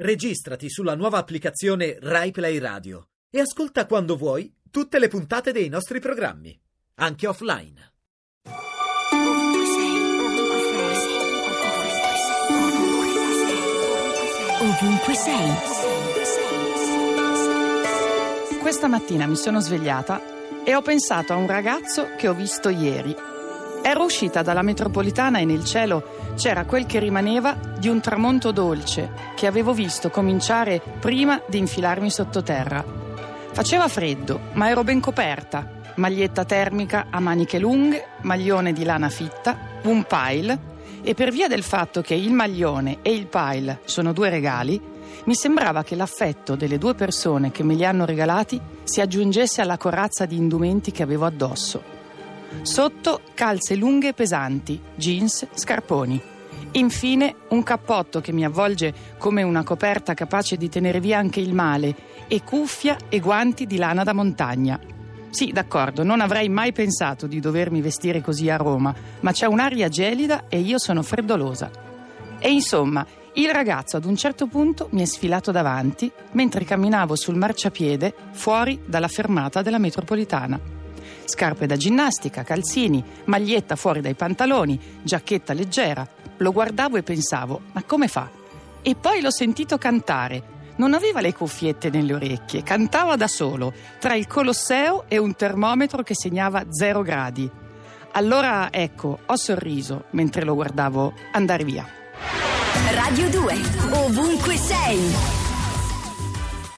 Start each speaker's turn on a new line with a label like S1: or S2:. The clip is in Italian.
S1: Registrati sulla nuova applicazione RaiPlay Radio e ascolta quando vuoi tutte le puntate dei nostri programmi, anche offline.
S2: Ovunque sei.
S3: Questa mattina mi sono svegliata e ho pensato a un ragazzo che ho visto ieri. Ero uscita dalla metropolitana e nel cielo c'era quel che rimaneva di un tramonto dolce che avevo visto cominciare prima di infilarmi sottoterra. Faceva freddo, ma ero ben coperta. Maglietta termica a maniche lunghe, maglione di lana fitta, un pile e per via del fatto che il maglione e il pile sono due regali, mi sembrava che l'affetto delle due persone che me li hanno regalati si aggiungesse alla corazza di indumenti che avevo addosso. Sotto calze lunghe e pesanti, jeans, scarponi. Infine un cappotto che mi avvolge come una coperta capace di tenere via anche il male e cuffia e guanti di lana da montagna. Sì, d'accordo, non avrei mai pensato di dovermi vestire così a Roma, ma c'è un'aria gelida e io sono freddolosa. E insomma, il ragazzo ad un certo punto mi è sfilato davanti mentre camminavo sul marciapiede fuori dalla fermata della metropolitana scarpe da ginnastica, calzini, maglietta fuori dai pantaloni, giacchetta leggera. Lo guardavo e pensavo, ma come fa? E poi l'ho sentito cantare. Non aveva le cuffiette nelle orecchie, cantava da solo, tra il Colosseo e un termometro che segnava zero gradi. Allora, ecco, ho sorriso mentre lo guardavo andare via.
S2: Radio 2, ovunque sei.